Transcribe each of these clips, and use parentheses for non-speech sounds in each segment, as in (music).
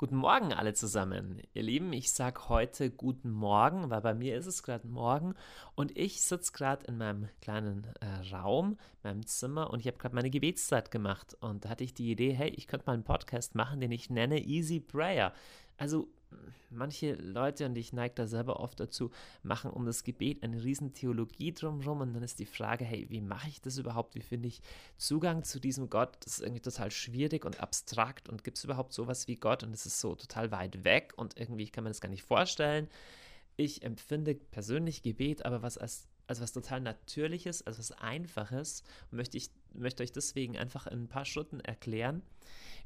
Guten Morgen alle zusammen. Ihr Lieben, ich sage heute guten Morgen, weil bei mir ist es gerade morgen und ich sitze gerade in meinem kleinen äh, Raum, meinem Zimmer und ich habe gerade meine Gebetszeit gemacht und da hatte ich die Idee, hey, ich könnte mal einen Podcast machen, den ich nenne Easy Prayer. Also manche Leute, und ich neige da selber oft dazu, machen um das Gebet eine riesen Theologie drumherum und dann ist die Frage, hey, wie mache ich das überhaupt? Wie finde ich Zugang zu diesem Gott? Das ist irgendwie total schwierig und abstrakt und gibt es überhaupt sowas wie Gott? Und es ist so total weit weg und irgendwie kann man das gar nicht vorstellen. Ich empfinde persönlich Gebet aber was als also was total Natürliches, also was Einfaches und möchte ich möchte euch deswegen einfach in ein paar Schritten erklären,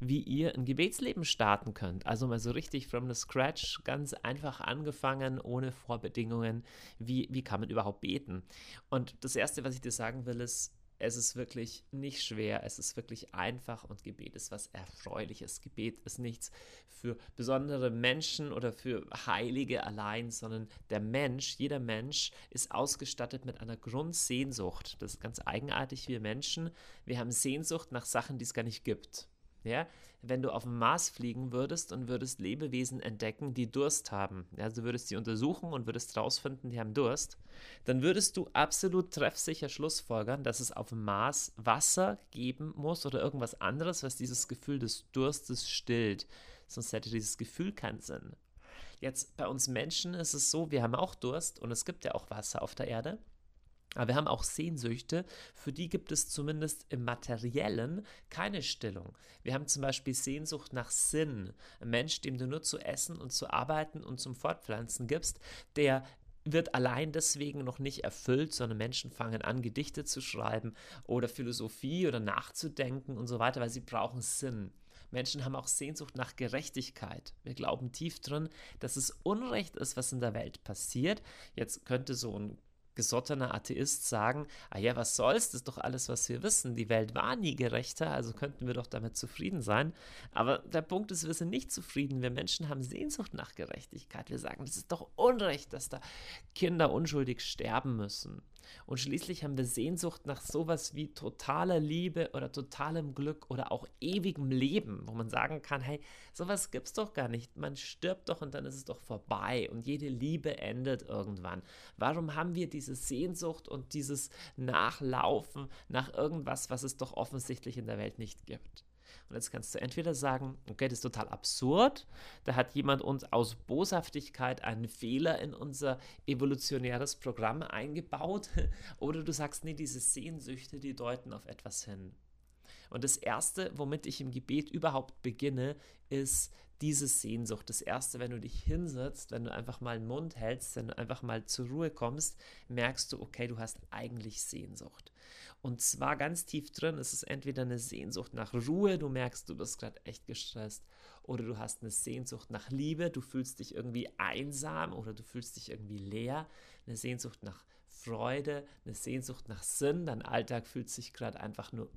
wie ihr ein Gebetsleben starten könnt. Also mal so richtig from the scratch, ganz einfach angefangen, ohne Vorbedingungen. Wie, wie kann man überhaupt beten? Und das Erste, was ich dir sagen will, ist, es ist wirklich nicht schwer, es ist wirklich einfach und Gebet ist was Erfreuliches. Gebet ist nichts für besondere Menschen oder für Heilige allein, sondern der Mensch, jeder Mensch ist ausgestattet mit einer Grundsehnsucht. Das ist ganz eigenartig, wir Menschen. Wir haben Sehnsucht nach Sachen, die es gar nicht gibt. Ja, wenn du auf dem Mars fliegen würdest und würdest Lebewesen entdecken, die Durst haben, ja, also würdest sie untersuchen und würdest herausfinden, die haben Durst, dann würdest du absolut treffsicher schlussfolgern, dass es auf dem Mars Wasser geben muss oder irgendwas anderes, was dieses Gefühl des Durstes stillt. Sonst hätte dieses Gefühl keinen Sinn. Jetzt bei uns Menschen ist es so, wir haben auch Durst und es gibt ja auch Wasser auf der Erde. Aber wir haben auch Sehnsüchte, für die gibt es zumindest im materiellen keine Stillung. Wir haben zum Beispiel Sehnsucht nach Sinn. Ein Mensch, dem du nur zu essen und zu arbeiten und zum Fortpflanzen gibst, der wird allein deswegen noch nicht erfüllt, sondern Menschen fangen an, Gedichte zu schreiben oder Philosophie oder nachzudenken und so weiter, weil sie brauchen Sinn. Menschen haben auch Sehnsucht nach Gerechtigkeit. Wir glauben tief drin, dass es Unrecht ist, was in der Welt passiert. Jetzt könnte so ein gesottener Atheist sagen, ah ja, was soll's, das ist doch alles, was wir wissen. Die Welt war nie gerechter, also könnten wir doch damit zufrieden sein. Aber der Punkt ist, wir sind nicht zufrieden. Wir Menschen haben Sehnsucht nach Gerechtigkeit. Wir sagen, das ist doch Unrecht, dass da Kinder unschuldig sterben müssen. Und schließlich haben wir Sehnsucht nach sowas wie totaler Liebe oder totalem Glück oder auch ewigem Leben, wo man sagen kann, hey, sowas gibt's doch gar nicht. Man stirbt doch und dann ist es doch vorbei und jede Liebe endet irgendwann. Warum haben wir diese Sehnsucht und dieses Nachlaufen nach irgendwas, was es doch offensichtlich in der Welt nicht gibt? Und jetzt kannst du entweder sagen, okay, das ist total absurd, da hat jemand uns aus Boshaftigkeit einen Fehler in unser evolutionäres Programm eingebaut, (laughs) oder du sagst, nee, diese Sehnsüchte, die deuten auf etwas hin. Und das Erste, womit ich im Gebet überhaupt beginne, ist diese Sehnsucht. Das Erste, wenn du dich hinsetzt, wenn du einfach mal den Mund hältst, wenn du einfach mal zur Ruhe kommst, merkst du, okay, du hast eigentlich Sehnsucht. Und zwar ganz tief drin ist es entweder eine Sehnsucht nach Ruhe, du merkst, du bist gerade echt gestresst, oder du hast eine Sehnsucht nach Liebe, du fühlst dich irgendwie einsam oder du fühlst dich irgendwie leer, eine Sehnsucht nach Freude, eine Sehnsucht nach Sinn. Dein Alltag fühlt sich gerade einfach nur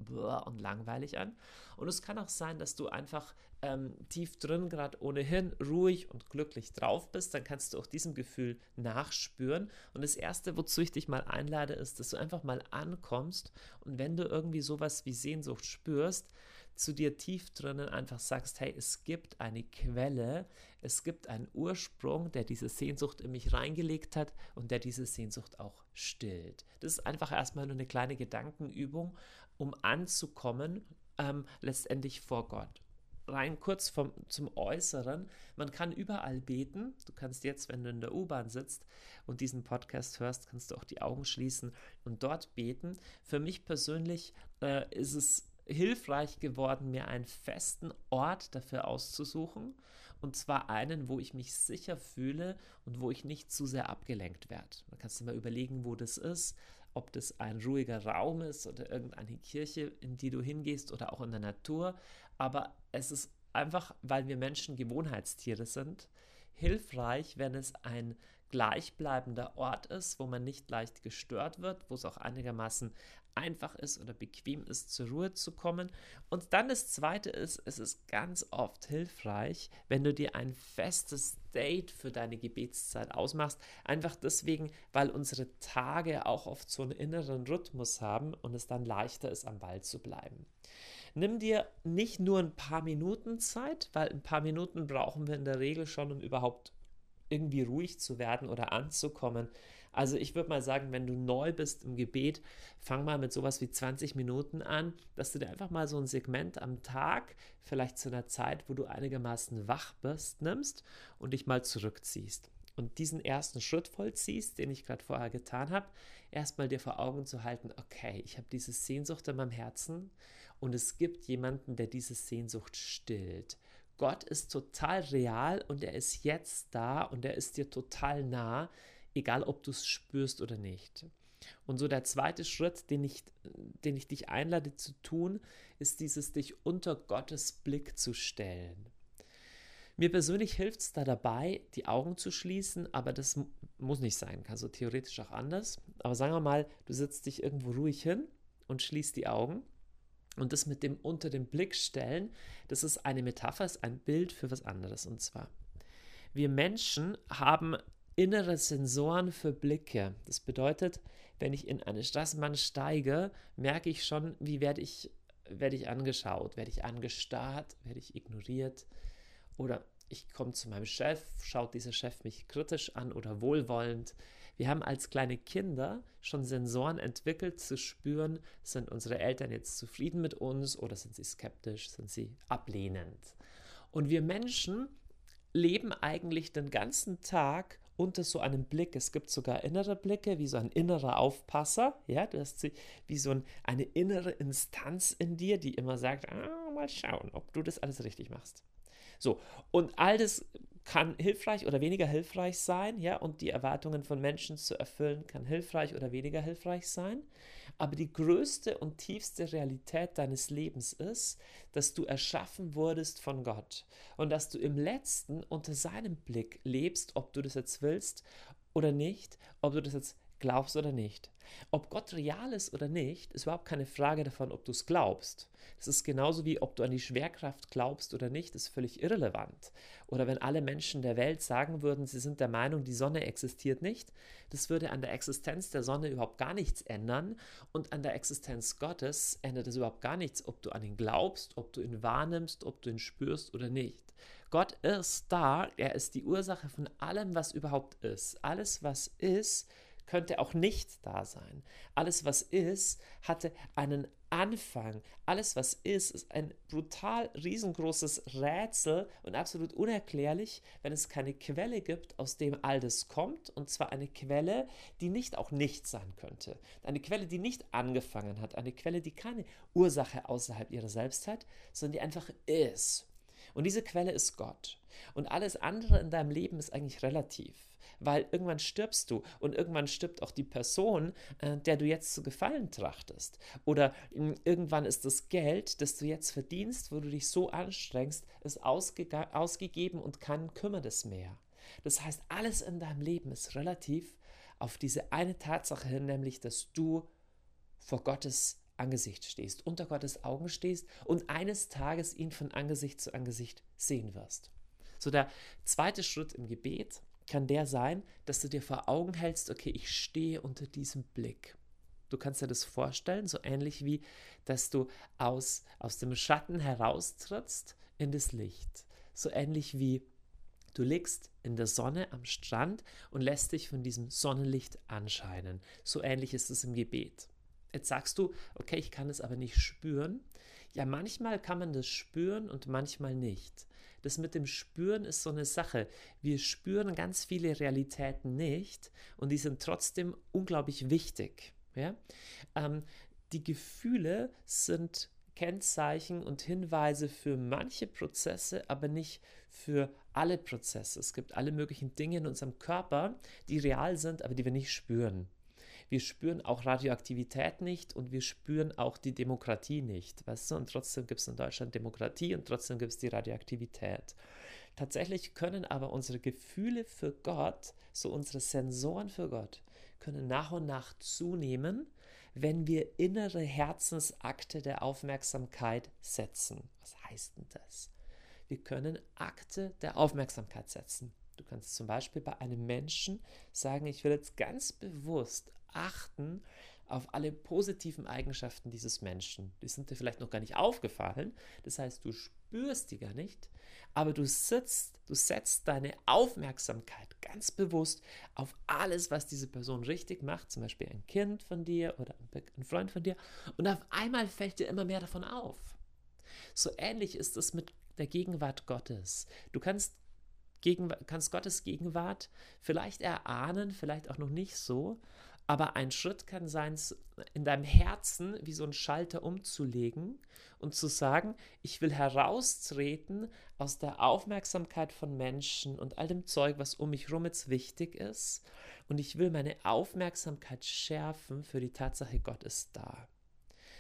und langweilig an. Und es kann auch sein, dass du einfach ähm, tief drin gerade ohnehin ruhig und glücklich drauf bist. Dann kannst du auch diesem Gefühl nachspüren. Und das Erste, wozu ich dich mal einlade, ist, dass du einfach mal ankommst und wenn du irgendwie sowas wie Sehnsucht spürst, zu dir tief drinnen einfach sagst, hey, es gibt eine Quelle, es gibt einen Ursprung, der diese Sehnsucht in mich reingelegt hat und der diese Sehnsucht auch stillt. Das ist einfach erstmal nur eine kleine Gedankenübung, um anzukommen, ähm, letztendlich vor Gott rein kurz vom, zum Äußeren. Man kann überall beten. Du kannst jetzt, wenn du in der U-Bahn sitzt und diesen Podcast hörst, kannst du auch die Augen schließen und dort beten. Für mich persönlich äh, ist es hilfreich geworden, mir einen festen Ort dafür auszusuchen. Und zwar einen, wo ich mich sicher fühle und wo ich nicht zu sehr abgelenkt werde. Man kannst du mal überlegen, wo das ist, ob das ein ruhiger Raum ist oder irgendeine Kirche, in die du hingehst oder auch in der Natur. Aber es ist einfach, weil wir Menschen Gewohnheitstiere sind, hilfreich, wenn es ein gleichbleibender Ort ist, wo man nicht leicht gestört wird, wo es auch einigermaßen einfach ist oder bequem ist, zur Ruhe zu kommen. Und dann das Zweite ist, es ist ganz oft hilfreich, wenn du dir ein festes Date für deine Gebetszeit ausmachst. Einfach deswegen, weil unsere Tage auch oft so einen inneren Rhythmus haben und es dann leichter ist, am Ball zu bleiben. Nimm dir nicht nur ein paar Minuten Zeit, weil ein paar Minuten brauchen wir in der Regel schon, um überhaupt irgendwie ruhig zu werden oder anzukommen. Also ich würde mal sagen, wenn du neu bist im Gebet, fang mal mit sowas wie 20 Minuten an, dass du dir einfach mal so ein Segment am Tag, vielleicht zu einer Zeit, wo du einigermaßen wach bist, nimmst und dich mal zurückziehst. Und diesen ersten Schritt vollziehst, den ich gerade vorher getan habe, erstmal dir vor Augen zu halten, okay, ich habe diese Sehnsucht in meinem Herzen und es gibt jemanden, der diese Sehnsucht stillt. Gott ist total real und er ist jetzt da und er ist dir total nah egal ob du es spürst oder nicht. Und so der zweite Schritt, den ich, den ich dich einlade zu tun, ist dieses dich unter Gottes Blick zu stellen. Mir persönlich hilft es da dabei, die Augen zu schließen, aber das muss nicht sein, kann so theoretisch auch anders. Aber sagen wir mal, du sitzt dich irgendwo ruhig hin und schließt die Augen. Und das mit dem unter den Blick stellen, das ist eine Metapher, ist ein Bild für was anderes. Und zwar, wir Menschen haben innere Sensoren für Blicke. Das bedeutet, wenn ich in eine Straßenbahn steige, merke ich schon, wie werde ich, werde ich angeschaut, werde ich angestarrt, werde ich ignoriert oder ich komme zu meinem Chef, schaut dieser Chef mich kritisch an oder wohlwollend. Wir haben als kleine Kinder schon Sensoren entwickelt, zu spüren, sind unsere Eltern jetzt zufrieden mit uns oder sind sie skeptisch, sind sie ablehnend. Und wir Menschen leben eigentlich den ganzen Tag unter so einem Blick. Es gibt sogar innere Blicke, wie so ein innerer Aufpasser. Ja, du hast wie so ein, eine innere Instanz in dir, die immer sagt, ah, mal schauen, ob du das alles richtig machst. So, und all das kann hilfreich oder weniger hilfreich sein, ja, und die Erwartungen von Menschen zu erfüllen, kann hilfreich oder weniger hilfreich sein. Aber die größte und tiefste Realität deines Lebens ist, dass du erschaffen wurdest von Gott und dass du im letzten unter seinem Blick lebst, ob du das jetzt willst oder nicht, ob du das jetzt glaubst oder nicht. Ob Gott real ist oder nicht, ist überhaupt keine Frage davon, ob du es glaubst. Das ist genauso wie, ob du an die Schwerkraft glaubst oder nicht, ist völlig irrelevant. Oder wenn alle Menschen der Welt sagen würden, sie sind der Meinung, die Sonne existiert nicht, das würde an der Existenz der Sonne überhaupt gar nichts ändern. Und an der Existenz Gottes ändert es überhaupt gar nichts, ob du an ihn glaubst, ob du ihn wahrnimmst, ob du ihn spürst oder nicht. Gott ist da, er ist die Ursache von allem, was überhaupt ist. Alles, was ist, könnte auch nicht da sein. Alles, was ist, hatte einen Anfang. Alles, was ist, ist ein brutal riesengroßes Rätsel und absolut unerklärlich, wenn es keine Quelle gibt, aus dem all das kommt. Und zwar eine Quelle, die nicht auch nicht sein könnte. Eine Quelle, die nicht angefangen hat. Eine Quelle, die keine Ursache außerhalb ihrer selbst hat, sondern die einfach ist. Und diese Quelle ist Gott. Und alles andere in deinem Leben ist eigentlich relativ weil irgendwann stirbst du und irgendwann stirbt auch die Person, äh, der du jetzt zu gefallen trachtest. Oder mh, hm, irgendwann ist das Geld, das du jetzt verdienst, wo du dich so anstrengst, ist ausgegeben und keinen kümmert es mehr. Das heißt, alles in deinem Leben ist relativ auf diese eine Tatsache hin, nämlich, dass du vor Gottes Angesicht stehst, unter Gottes Augen stehst und eines Tages ihn von Angesicht zu Angesicht sehen wirst. So der zweite Schritt im Gebet kann der sein, dass du dir vor Augen hältst, okay, ich stehe unter diesem Blick. Du kannst dir das vorstellen, so ähnlich wie, dass du aus, aus dem Schatten heraustrittst in das Licht. So ähnlich wie du liegst in der Sonne am Strand und lässt dich von diesem Sonnenlicht anscheinen. So ähnlich ist es im Gebet. Jetzt sagst du, okay, ich kann es aber nicht spüren. Ja, manchmal kann man das spüren und manchmal nicht das mit dem Spüren ist so eine Sache. Wir spüren ganz viele Realitäten nicht und die sind trotzdem unglaublich wichtig. Ja? Ähm, die Gefühle sind Kennzeichen und Hinweise für manche Prozesse, aber nicht für alle Prozesse. Es gibt alle möglichen Dinge in unserem Körper, die real sind, aber die wir nicht spüren. Wir spüren auch Radioaktivität nicht und wir spüren auch die Demokratie nicht, weißt du? Und trotzdem gibt es in Deutschland Demokratie und trotzdem gibt es die Radioaktivität. Tatsächlich können aber unsere Gefühle für Gott, so unsere Sensoren für Gott, können nach und nach zunehmen, wenn wir innere Herzensakte der Aufmerksamkeit setzen. Was heißt denn das? Wir können Akte der Aufmerksamkeit setzen. Du kannst zum Beispiel bei einem Menschen sagen, ich will jetzt ganz bewusst achten auf alle positiven Eigenschaften dieses Menschen. Die sind dir vielleicht noch gar nicht aufgefallen. Das heißt, du spürst die gar nicht, aber du sitzt, du setzt deine Aufmerksamkeit ganz bewusst auf alles, was diese Person richtig macht, zum Beispiel ein Kind von dir oder ein Freund von dir, und auf einmal fällt dir immer mehr davon auf. So ähnlich ist es mit der Gegenwart Gottes. Du kannst Gegenwart, kannst Gottes Gegenwart vielleicht erahnen, vielleicht auch noch nicht so, aber ein Schritt kann sein, in deinem Herzen wie so ein Schalter umzulegen und zu sagen, ich will heraustreten aus der Aufmerksamkeit von Menschen und all dem Zeug, was um mich herum jetzt wichtig ist. Und ich will meine Aufmerksamkeit schärfen für die Tatsache, Gott ist da.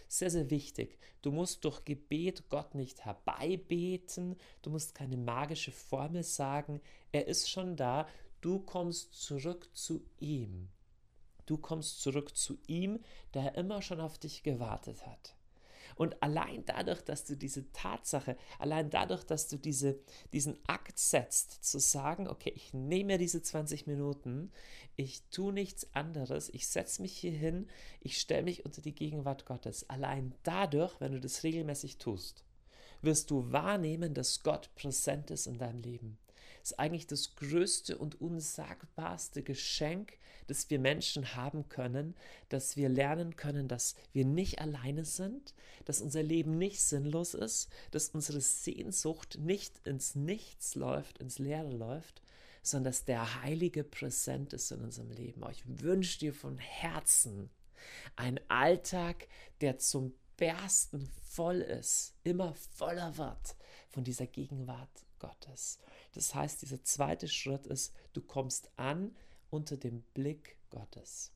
Sehr, sehr wichtig. Du musst durch Gebet Gott nicht herbeibeten. Du musst keine magische Formel sagen. Er ist schon da. Du kommst zurück zu ihm. Du kommst zurück zu ihm, der immer schon auf dich gewartet hat. Und allein dadurch, dass du diese Tatsache, allein dadurch, dass du diese, diesen Akt setzt, zu sagen, okay, ich nehme diese 20 Minuten, ich tue nichts anderes, ich setze mich hier hin, ich stelle mich unter die Gegenwart Gottes. Allein dadurch, wenn du das regelmäßig tust, wirst du wahrnehmen, dass Gott präsent ist in deinem Leben ist eigentlich das größte und unsagbarste Geschenk, das wir Menschen haben können, dass wir lernen können, dass wir nicht alleine sind, dass unser Leben nicht sinnlos ist, dass unsere Sehnsucht nicht ins Nichts läuft, ins Leere läuft, sondern dass der Heilige präsent ist in unserem Leben. Ich wünsche dir von Herzen einen Alltag, der zum Bersten voll ist, immer voller wird von dieser Gegenwart Gottes. Das heißt, dieser zweite Schritt ist, du kommst an unter dem Blick Gottes.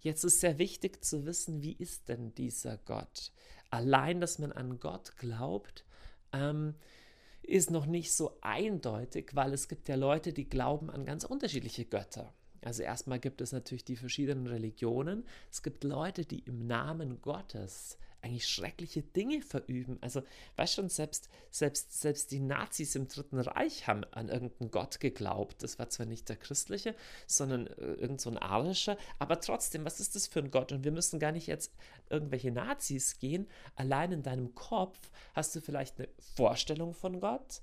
Jetzt ist sehr wichtig zu wissen, wie ist denn dieser Gott? Allein, dass man an Gott glaubt, ähm, ist noch nicht so eindeutig, weil es gibt ja Leute, die glauben an ganz unterschiedliche Götter. Also erstmal gibt es natürlich die verschiedenen Religionen. Es gibt Leute, die im Namen Gottes eigentlich schreckliche Dinge verüben. Also, weißt schon, selbst, selbst, selbst die Nazis im Dritten Reich haben an irgendeinen Gott geglaubt. Das war zwar nicht der christliche, sondern äh, irgend so ein arischer, aber trotzdem, was ist das für ein Gott? Und wir müssen gar nicht jetzt irgendwelche Nazis gehen. Allein in deinem Kopf hast du vielleicht eine Vorstellung von Gott,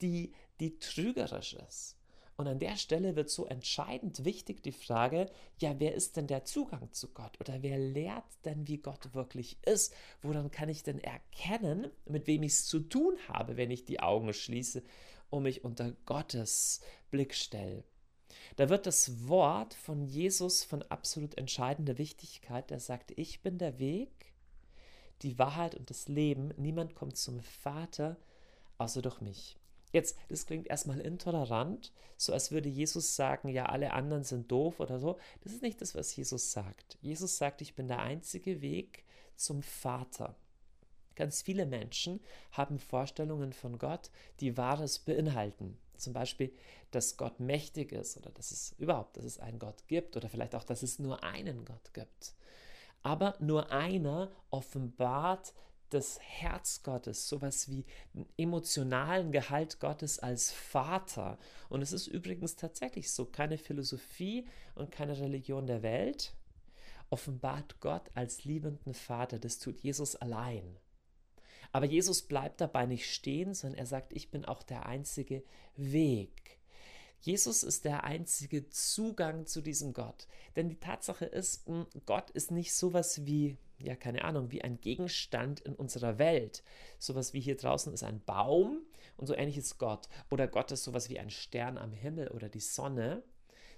die, die trügerisch ist. Und an der Stelle wird so entscheidend wichtig die Frage, ja, wer ist denn der Zugang zu Gott? Oder wer lehrt denn, wie Gott wirklich ist? Woran kann ich denn erkennen, mit wem ich es zu tun habe, wenn ich die Augen schließe und mich unter Gottes Blick stelle? Da wird das Wort von Jesus von absolut entscheidender Wichtigkeit. Er sagt, ich bin der Weg, die Wahrheit und das Leben. Niemand kommt zum Vater außer durch mich. Jetzt, das klingt erstmal intolerant, so als würde Jesus sagen, ja, alle anderen sind doof oder so. Das ist nicht das, was Jesus sagt. Jesus sagt, ich bin der einzige Weg zum Vater. Ganz viele Menschen haben Vorstellungen von Gott, die Wahres beinhalten. Zum Beispiel, dass Gott mächtig ist oder dass es überhaupt, dass es einen Gott gibt oder vielleicht auch, dass es nur einen Gott gibt. Aber nur einer offenbart das Herz Gottes, sowas wie emotionalen Gehalt Gottes als Vater. Und es ist übrigens tatsächlich so, keine Philosophie und keine Religion der Welt offenbart Gott als liebenden Vater. Das tut Jesus allein. Aber Jesus bleibt dabei nicht stehen, sondern er sagt, ich bin auch der einzige Weg. Jesus ist der einzige Zugang zu diesem Gott. Denn die Tatsache ist, Gott ist nicht sowas wie ja, keine Ahnung, wie ein Gegenstand in unserer Welt. Sowas wie hier draußen ist ein Baum und so ähnlich ist Gott. Oder Gott ist sowas wie ein Stern am Himmel oder die Sonne.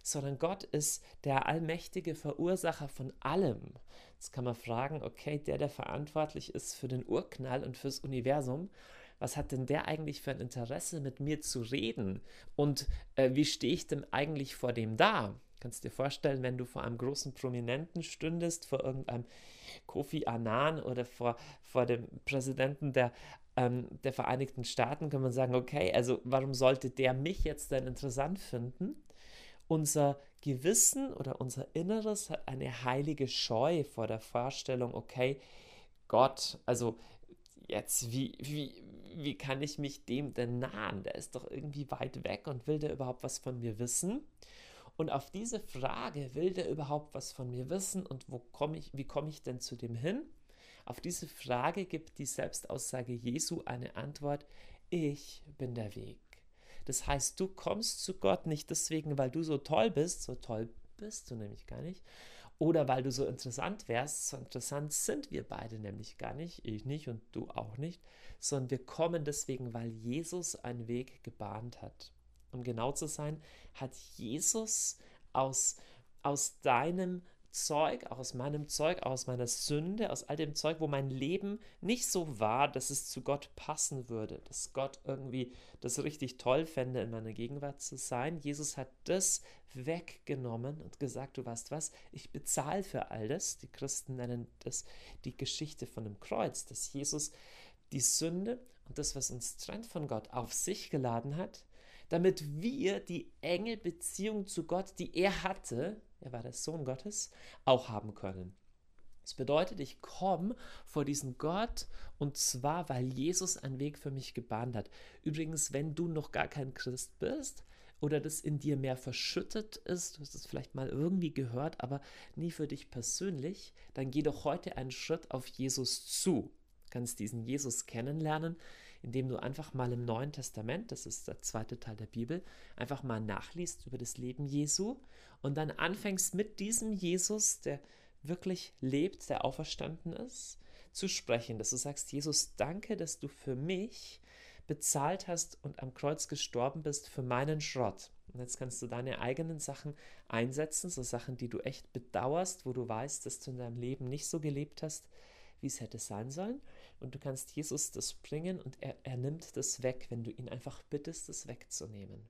Sondern Gott ist der allmächtige Verursacher von allem. Jetzt kann man fragen, okay, der, der verantwortlich ist für den Urknall und fürs Universum, was hat denn der eigentlich für ein Interesse, mit mir zu reden? Und äh, wie stehe ich denn eigentlich vor dem da? Kannst dir vorstellen, wenn du vor einem großen Prominenten stündest, vor irgendeinem Kofi Annan oder vor, vor dem Präsidenten der, ähm, der Vereinigten Staaten, kann man sagen, okay, also warum sollte der mich jetzt denn interessant finden? Unser Gewissen oder unser Inneres hat eine heilige Scheu vor der Vorstellung, okay, Gott, also jetzt, wie, wie, wie kann ich mich dem denn nahen? Der ist doch irgendwie weit weg und will der überhaupt was von mir wissen? Und auf diese Frage, will der überhaupt was von mir wissen und wo komm ich, wie komme ich denn zu dem hin? Auf diese Frage gibt die Selbstaussage Jesu eine Antwort, ich bin der Weg. Das heißt, du kommst zu Gott nicht deswegen, weil du so toll bist, so toll bist du nämlich gar nicht, oder weil du so interessant wärst, so interessant sind wir beide nämlich gar nicht, ich nicht und du auch nicht, sondern wir kommen deswegen, weil Jesus einen Weg gebahnt hat. Um genau zu sein, hat Jesus aus, aus deinem Zeug, auch aus meinem Zeug, aus meiner Sünde, aus all dem Zeug, wo mein Leben nicht so war, dass es zu Gott passen würde, dass Gott irgendwie das richtig toll fände, in meiner Gegenwart zu sein. Jesus hat das weggenommen und gesagt, du weißt was, ich bezahle für all das. Die Christen nennen das die Geschichte von dem Kreuz, dass Jesus die Sünde und das, was uns trennt von Gott, auf sich geladen hat, damit wir die enge Beziehung zu Gott, die er hatte, er war der Sohn Gottes, auch haben können. Das bedeutet, ich komme vor diesen Gott und zwar, weil Jesus einen Weg für mich gebahnt hat. Übrigens, wenn du noch gar kein Christ bist oder das in dir mehr verschüttet ist, du hast es vielleicht mal irgendwie gehört, aber nie für dich persönlich, dann geh doch heute einen Schritt auf Jesus zu. Du kannst diesen Jesus kennenlernen, indem du einfach mal im Neuen Testament, das ist der zweite Teil der Bibel, einfach mal nachliest über das Leben Jesu und dann anfängst mit diesem Jesus, der wirklich lebt, der auferstanden ist, zu sprechen, dass du sagst, Jesus, danke, dass du für mich bezahlt hast und am Kreuz gestorben bist für meinen Schrott. Und jetzt kannst du deine eigenen Sachen einsetzen, so Sachen, die du echt bedauerst, wo du weißt, dass du in deinem Leben nicht so gelebt hast, wie es hätte sein sollen. Und du kannst Jesus das bringen und er, er nimmt das weg, wenn du ihn einfach bittest, das wegzunehmen.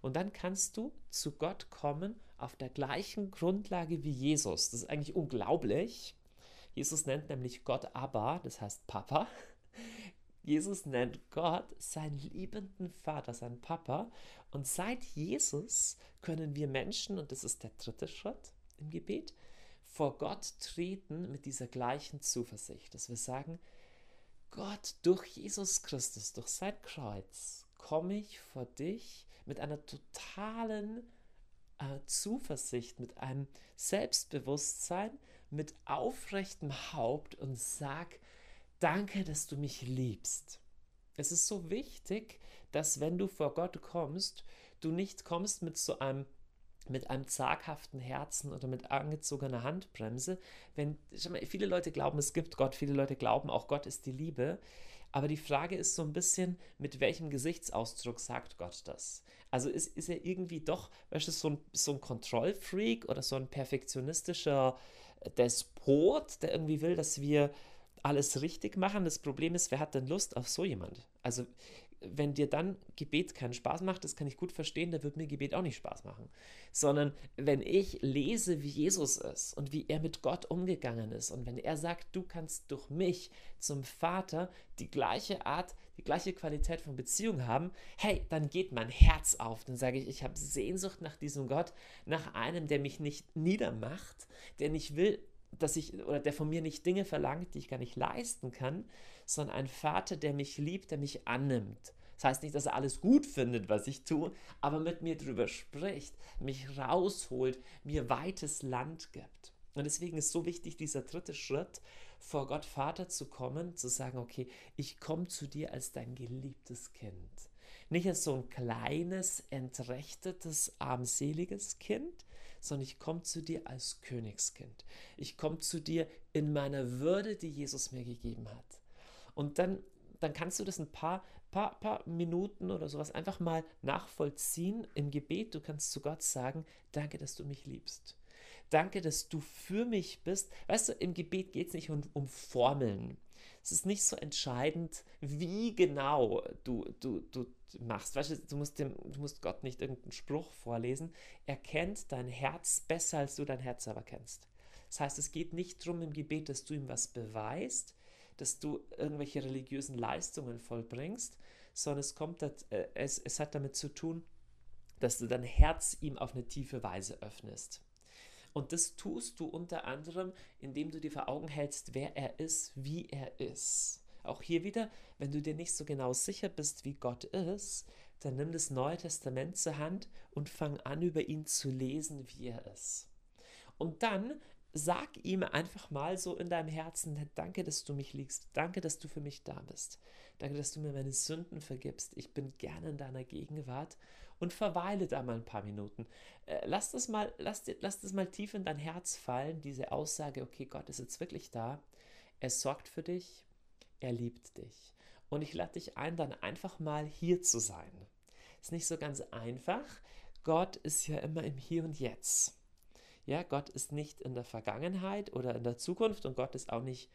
Und dann kannst du zu Gott kommen auf der gleichen Grundlage wie Jesus. Das ist eigentlich unglaublich. Jesus nennt nämlich Gott Abba, das heißt Papa. Jesus nennt Gott seinen liebenden Vater, seinen Papa. Und seit Jesus können wir Menschen, und das ist der dritte Schritt im Gebet, vor Gott treten mit dieser gleichen Zuversicht, dass wir sagen, Gott, durch Jesus Christus, durch sein Kreuz, komme ich vor dich mit einer totalen äh, Zuversicht, mit einem Selbstbewusstsein, mit aufrechtem Haupt und sag, danke, dass du mich liebst. Es ist so wichtig, dass wenn du vor Gott kommst, du nicht kommst mit so einem mit einem zaghaften Herzen oder mit angezogener Handbremse. Wenn mal, viele Leute glauben, es gibt Gott, viele Leute glauben auch Gott ist die Liebe, aber die Frage ist so ein bisschen, mit welchem Gesichtsausdruck sagt Gott das? Also ist, ist er irgendwie doch, weißt du, so ein, so ein Kontrollfreak oder so ein perfektionistischer Despot, der irgendwie will, dass wir alles richtig machen. Das Problem ist, wer hat denn Lust auf so jemand? Also wenn dir dann Gebet keinen Spaß macht, das kann ich gut verstehen, da wird mir Gebet auch nicht Spaß machen. Sondern wenn ich lese, wie Jesus ist und wie er mit Gott umgegangen ist und wenn er sagt, du kannst durch mich zum Vater die gleiche Art, die gleiche Qualität von Beziehung haben, hey, dann geht mein Herz auf. Dann sage ich, ich habe Sehnsucht nach diesem Gott, nach einem, der mich nicht niedermacht, der nicht will, dass ich oder der von mir nicht Dinge verlangt, die ich gar nicht leisten kann, sondern ein Vater, der mich liebt, der mich annimmt. Das heißt nicht, dass er alles gut findet, was ich tue, aber mit mir drüber spricht, mich rausholt, mir weites Land gibt. Und deswegen ist so wichtig dieser dritte Schritt, vor Gott Vater zu kommen, zu sagen, okay, ich komme zu dir als dein geliebtes Kind. Nicht als so ein kleines, entrechtetes, armseliges Kind, sondern ich komme zu dir als Königskind. Ich komme zu dir in meiner Würde, die Jesus mir gegeben hat. Und dann, dann kannst du das ein paar, paar, paar Minuten oder sowas einfach mal nachvollziehen im Gebet. Du kannst zu Gott sagen, danke, dass du mich liebst. Danke, dass du für mich bist. Weißt du, im Gebet geht es nicht um, um Formeln. Es ist nicht so entscheidend, wie genau du, du, du machst. Weißt du, du musst, dem, du musst Gott nicht irgendeinen Spruch vorlesen. Er kennt dein Herz besser, als du dein Herz selber kennst. Das heißt, es geht nicht darum im Gebet, dass du ihm was beweist, dass du irgendwelche religiösen Leistungen vollbringst, sondern es, kommt, äh, es, es hat damit zu tun, dass du dein Herz ihm auf eine tiefe Weise öffnest. Und das tust du unter anderem, indem du dir vor Augen hältst, wer er ist, wie er ist. Auch hier wieder, wenn du dir nicht so genau sicher bist, wie Gott ist, dann nimm das Neue Testament zur Hand und fang an, über ihn zu lesen, wie er ist. Und dann sag ihm einfach mal so in deinem Herzen, danke, dass du mich liebst, danke, dass du für mich da bist, danke, dass du mir meine Sünden vergibst, ich bin gerne in deiner Gegenwart und verweile da mal ein paar Minuten. Äh, lass das mal, lass, lass das mal tief in dein Herz fallen, diese Aussage, okay, Gott ist jetzt wirklich da, er sorgt für dich, er liebt dich. Und ich lade dich ein, dann einfach mal hier zu sein. Ist nicht so ganz einfach. Gott ist ja immer im Hier und Jetzt. Ja, Gott ist nicht in der Vergangenheit oder in der Zukunft und Gott ist auch nicht,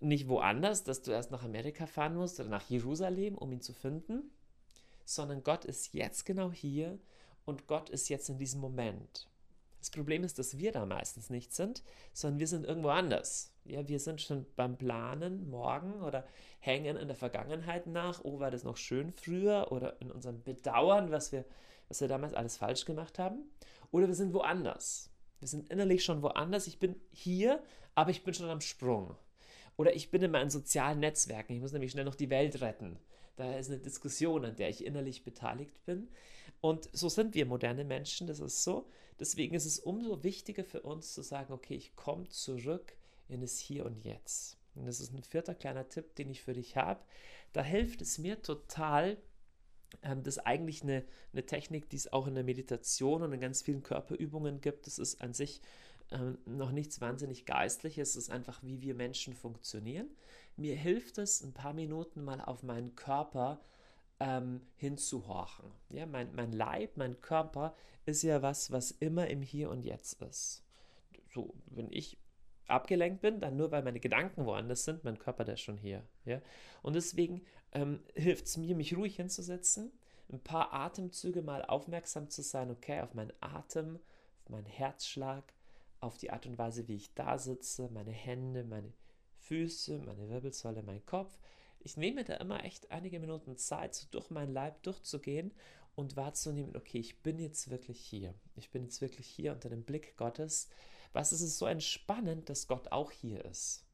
nicht woanders, dass du erst nach Amerika fahren musst oder nach Jerusalem, um ihn zu finden, sondern Gott ist jetzt genau hier und Gott ist jetzt in diesem Moment. Das Problem ist, dass wir da meistens nicht sind, sondern wir sind irgendwo anders. Ja, wir sind schon beim Planen morgen oder hängen in der Vergangenheit nach. Oh, war das noch schön früher? Oder in unserem Bedauern, was wir, was wir damals alles falsch gemacht haben. Oder wir sind woanders. Wir sind innerlich schon woanders. Ich bin hier, aber ich bin schon am Sprung. Oder ich bin in meinen sozialen Netzwerken. Ich muss nämlich schnell noch die Welt retten. Da ist eine Diskussion, an der ich innerlich beteiligt bin. Und so sind wir moderne Menschen, das ist so. Deswegen ist es umso wichtiger für uns zu sagen, okay, ich komme zurück in das Hier und Jetzt. Und das ist ein vierter kleiner Tipp, den ich für dich habe. Da hilft es mir total, ähm, das ist eigentlich eine, eine Technik, die es auch in der Meditation und in ganz vielen Körperübungen gibt. Das ist an sich ähm, noch nichts wahnsinnig Geistliches, es ist einfach, wie wir Menschen funktionieren. Mir hilft es, ein paar Minuten mal auf meinen Körper ähm, hinzuhorchen. Ja, mein, mein Leib, mein Körper ist ja was, was immer im Hier und Jetzt ist. So, wenn ich abgelenkt bin, dann nur weil meine Gedanken woanders sind, mein Körper der ist schon hier. Ja? Und deswegen ähm, hilft es mir, mich ruhig hinzusetzen, ein paar Atemzüge mal aufmerksam zu sein, okay, auf meinen Atem, auf meinen Herzschlag, auf die Art und Weise, wie ich da sitze, meine Hände, meine Füße, meine Wirbelsäule, mein Kopf. Ich nehme da immer echt einige Minuten Zeit, so durch meinen Leib durchzugehen und wahrzunehmen, okay, ich bin jetzt wirklich hier. Ich bin jetzt wirklich hier unter dem Blick Gottes. Was ist es so entspannend, dass Gott auch hier ist?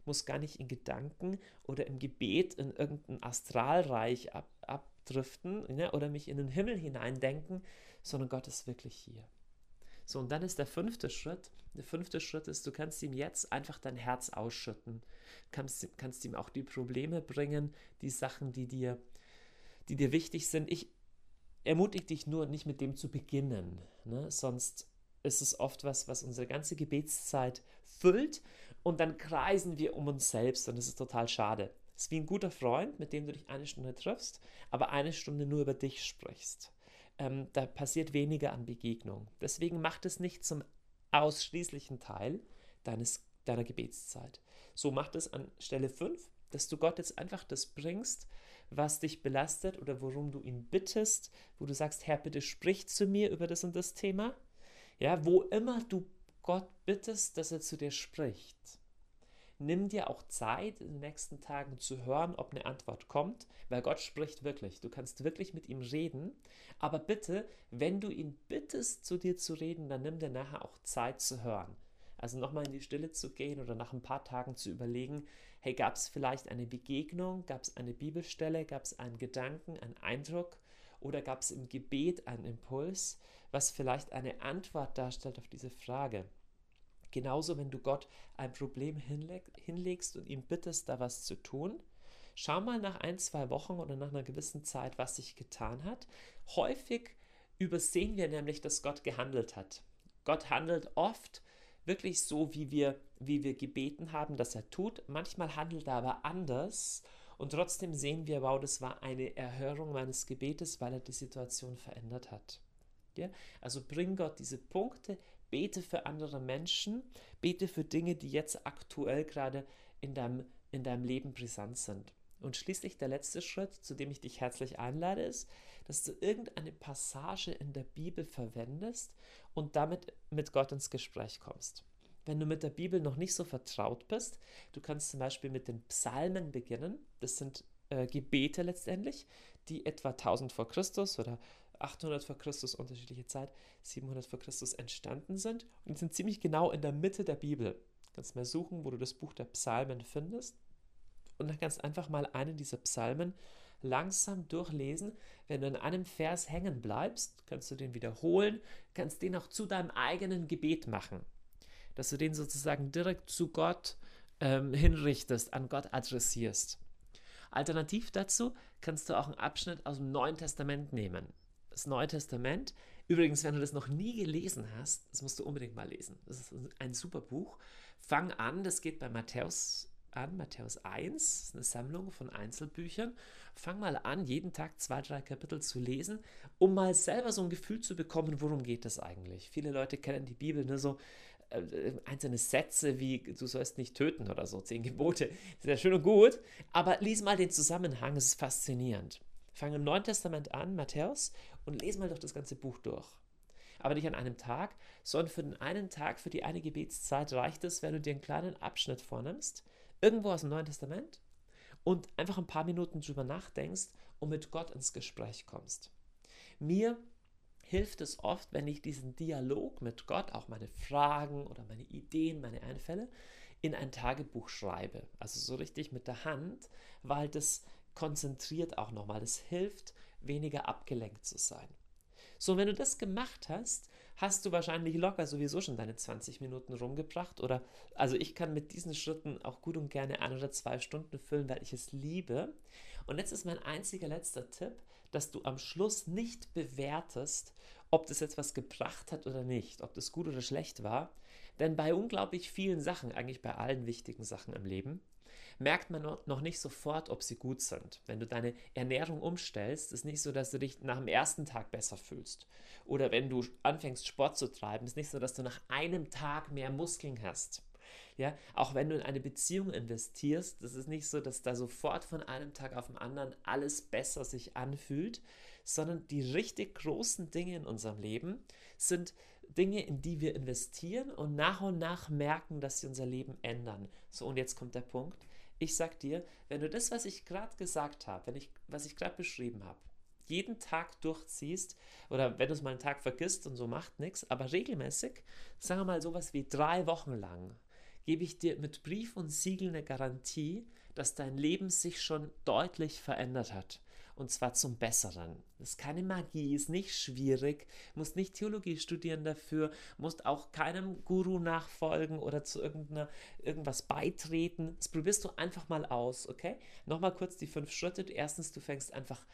Ich muss gar nicht in Gedanken oder im Gebet in irgendein Astralreich ab, abdriften ne, oder mich in den Himmel hineindenken, sondern Gott ist wirklich hier. So, und dann ist der fünfte Schritt. Der fünfte Schritt ist, du kannst ihm jetzt einfach dein Herz ausschütten. Du kannst, kannst ihm auch die Probleme bringen, die Sachen, die dir, die dir wichtig sind. Ich ermutige dich nur, nicht mit dem zu beginnen. Ne? Sonst ist es oft was, was unsere ganze Gebetszeit füllt und dann kreisen wir um uns selbst und das ist total schade. Es ist wie ein guter Freund, mit dem du dich eine Stunde triffst, aber eine Stunde nur über dich sprichst. Ähm, da passiert weniger an Begegnung. Deswegen macht es nicht zum ausschließlichen Teil deines, deiner Gebetszeit. So macht es an Stelle 5, dass du Gott jetzt einfach das bringst, was dich belastet oder worum du ihn bittest, wo du sagst, Herr, bitte sprich zu mir über das und das Thema. Ja, wo immer du Gott bittest, dass er zu dir spricht. Nimm dir auch Zeit, in den nächsten Tagen zu hören, ob eine Antwort kommt, weil Gott spricht wirklich. Du kannst wirklich mit ihm reden. Aber bitte, wenn du ihn bittest, zu dir zu reden, dann nimm dir nachher auch Zeit zu hören. Also nochmal in die Stille zu gehen oder nach ein paar Tagen zu überlegen, hey, gab es vielleicht eine Begegnung, gab es eine Bibelstelle, gab es einen Gedanken, einen Eindruck oder gab es im Gebet einen Impuls, was vielleicht eine Antwort darstellt auf diese Frage. Genauso, wenn du Gott ein Problem hinleg hinlegst und ihm bittest, da was zu tun, schau mal nach ein, zwei Wochen oder nach einer gewissen Zeit, was sich getan hat. Häufig übersehen wir nämlich, dass Gott gehandelt hat. Gott handelt oft wirklich so, wie wir, wie wir gebeten haben, dass er tut. Manchmal handelt er aber anders und trotzdem sehen wir, wow, das war eine Erhörung meines Gebetes, weil er die Situation verändert hat. Ja? Also bring Gott diese Punkte, bete für andere Menschen, bete für Dinge, die jetzt aktuell gerade in deinem, in deinem Leben brisant sind. Und schließlich der letzte Schritt, zu dem ich dich herzlich einlade, ist, dass du irgendeine Passage in der Bibel verwendest und damit mit Gott ins Gespräch kommst. Wenn du mit der Bibel noch nicht so vertraut bist, du kannst zum Beispiel mit den Psalmen beginnen. Das sind äh, Gebete letztendlich, die etwa 1000 vor Christus oder 800 vor Christus, unterschiedliche Zeit, 700 vor Christus entstanden sind und sind ziemlich genau in der Mitte der Bibel. Du kannst mal suchen, wo du das Buch der Psalmen findest und dann kannst einfach mal einen dieser Psalmen langsam durchlesen. Wenn du in einem Vers hängen bleibst, kannst du den wiederholen, kannst den auch zu deinem eigenen Gebet machen. Dass du den sozusagen direkt zu Gott ähm, hinrichtest, an Gott adressierst. Alternativ dazu kannst du auch einen Abschnitt aus dem Neuen Testament nehmen. Das Neue Testament, übrigens, wenn du das noch nie gelesen hast, das musst du unbedingt mal lesen. Das ist ein super Buch. Fang an, das geht bei Matthäus an, Matthäus 1, das ist eine Sammlung von Einzelbüchern. Fang mal an, jeden Tag zwei, drei Kapitel zu lesen, um mal selber so ein Gefühl zu bekommen, worum geht es eigentlich. Viele Leute kennen die Bibel nur so, äh, einzelne Sätze wie du sollst nicht töten oder so, zehn Gebote, sehr schön und gut, aber lies mal den Zusammenhang, es ist faszinierend. Fang im Neuen Testament an, Matthäus, und lese mal doch das ganze Buch durch. Aber nicht an einem Tag, sondern für den einen Tag, für die eine Gebetszeit reicht es, wenn du dir einen kleinen Abschnitt vornimmst, irgendwo aus dem Neuen Testament, und einfach ein paar Minuten drüber nachdenkst und mit Gott ins Gespräch kommst. Mir hilft es oft, wenn ich diesen Dialog mit Gott, auch meine Fragen oder meine Ideen, meine Einfälle, in ein Tagebuch schreibe. Also so richtig mit der Hand, weil das konzentriert auch nochmal. Das hilft, weniger abgelenkt zu sein. So, wenn du das gemacht hast, hast du wahrscheinlich locker sowieso schon deine 20 Minuten rumgebracht. Oder also ich kann mit diesen Schritten auch gut und gerne ein oder zwei Stunden füllen, weil ich es liebe. Und jetzt ist mein einziger letzter Tipp, dass du am Schluss nicht bewertest, ob das jetzt was gebracht hat oder nicht, ob das gut oder schlecht war. Denn bei unglaublich vielen Sachen, eigentlich bei allen wichtigen Sachen im Leben, merkt man noch nicht sofort, ob sie gut sind. Wenn du deine Ernährung umstellst, ist nicht so, dass du dich nach dem ersten Tag besser fühlst. Oder wenn du anfängst, Sport zu treiben, ist nicht so, dass du nach einem Tag mehr Muskeln hast. Ja, auch wenn du in eine Beziehung investierst, das ist nicht so, dass da sofort von einem Tag auf den anderen alles besser sich anfühlt, sondern die richtig großen Dinge in unserem Leben sind Dinge, in die wir investieren und nach und nach merken, dass sie unser Leben ändern. So, und jetzt kommt der Punkt. Ich sag dir, wenn du das, was ich gerade gesagt habe, wenn ich, was ich gerade beschrieben habe, jeden Tag durchziehst oder wenn du es mal einen Tag vergisst und so macht nichts, aber regelmäßig, sagen wir mal sowas wie drei Wochen lang, gebe ich dir mit Brief und Siegel eine Garantie, dass dein Leben sich schon deutlich verändert hat. Und zwar zum Besseren. Das ist keine Magie, ist nicht schwierig, musst nicht Theologie studieren dafür, musst auch keinem Guru nachfolgen oder zu irgendeiner, irgendwas beitreten. Das probierst du einfach mal aus, okay? Nochmal kurz die fünf Schritte. Erstens, du fängst einfach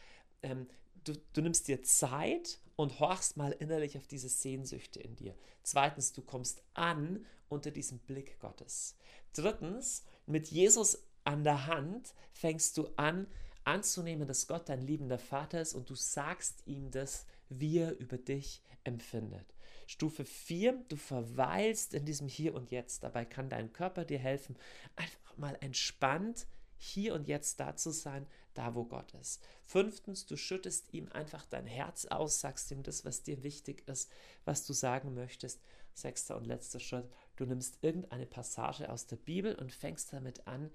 ähm, du, du nimmst dir Zeit und horchst mal innerlich auf diese Sehnsüchte in dir. Zweitens, du kommst an unter diesem Blick Gottes. Drittens, mit Jesus an der Hand fängst du an, anzunehmen, dass Gott dein liebender Vater ist und du sagst ihm das, wie er über dich empfindet. Stufe 4, du verweilst in diesem Hier und Jetzt. Dabei kann dein Körper dir helfen, einfach mal entspannt hier und jetzt da zu sein, da wo Gott ist. Fünftens, du schüttest ihm einfach dein Herz aus, sagst ihm das, was dir wichtig ist, was du sagen möchtest. Sechster und letzter Schritt, du nimmst irgendeine Passage aus der Bibel und fängst damit an,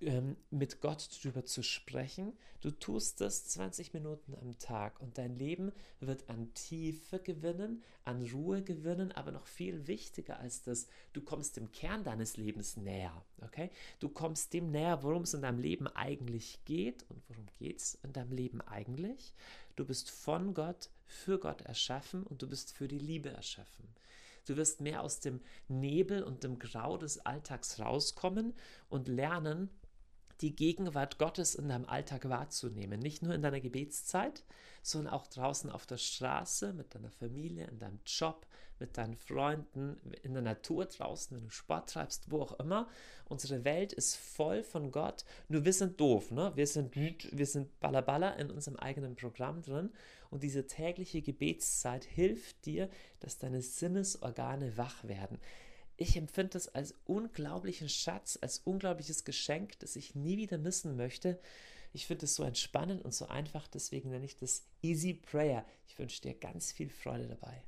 ähm, mit Gott drüber zu sprechen. Du tust das 20 Minuten am Tag und dein Leben wird an Tiefe gewinnen, an Ruhe gewinnen, aber noch viel wichtiger als das, du kommst dem Kern deines Lebens näher. Okay? Du kommst dem näher, worum es in deinem Leben eigentlich geht. Und worum geht es in deinem Leben eigentlich? Du bist von Gott, für Gott erschaffen und du bist für die Liebe erschaffen. Du wirst mehr aus dem Nebel und dem Grau des Alltags rauskommen und lernen, die Gegenwart Gottes in deinem Alltag wahrzunehmen. Nicht nur in deiner Gebetszeit, sondern auch draußen auf der Straße, mit deiner Familie, in deinem Job, mit deinen Freunden, in der Natur draußen, wenn du Sport treibst, wo auch immer. Unsere Welt ist voll von Gott. Nur wir sind doof, ne? Wir sind, wir sind ballerballer in unserem eigenen Programm drin. Und diese tägliche Gebetszeit hilft dir, dass deine Sinnesorgane wach werden ich empfinde es als unglaublichen Schatz, als unglaubliches Geschenk, das ich nie wieder missen möchte. Ich finde es so entspannend und so einfach, deswegen nenne ich das Easy Prayer. Ich wünsche dir ganz viel Freude dabei.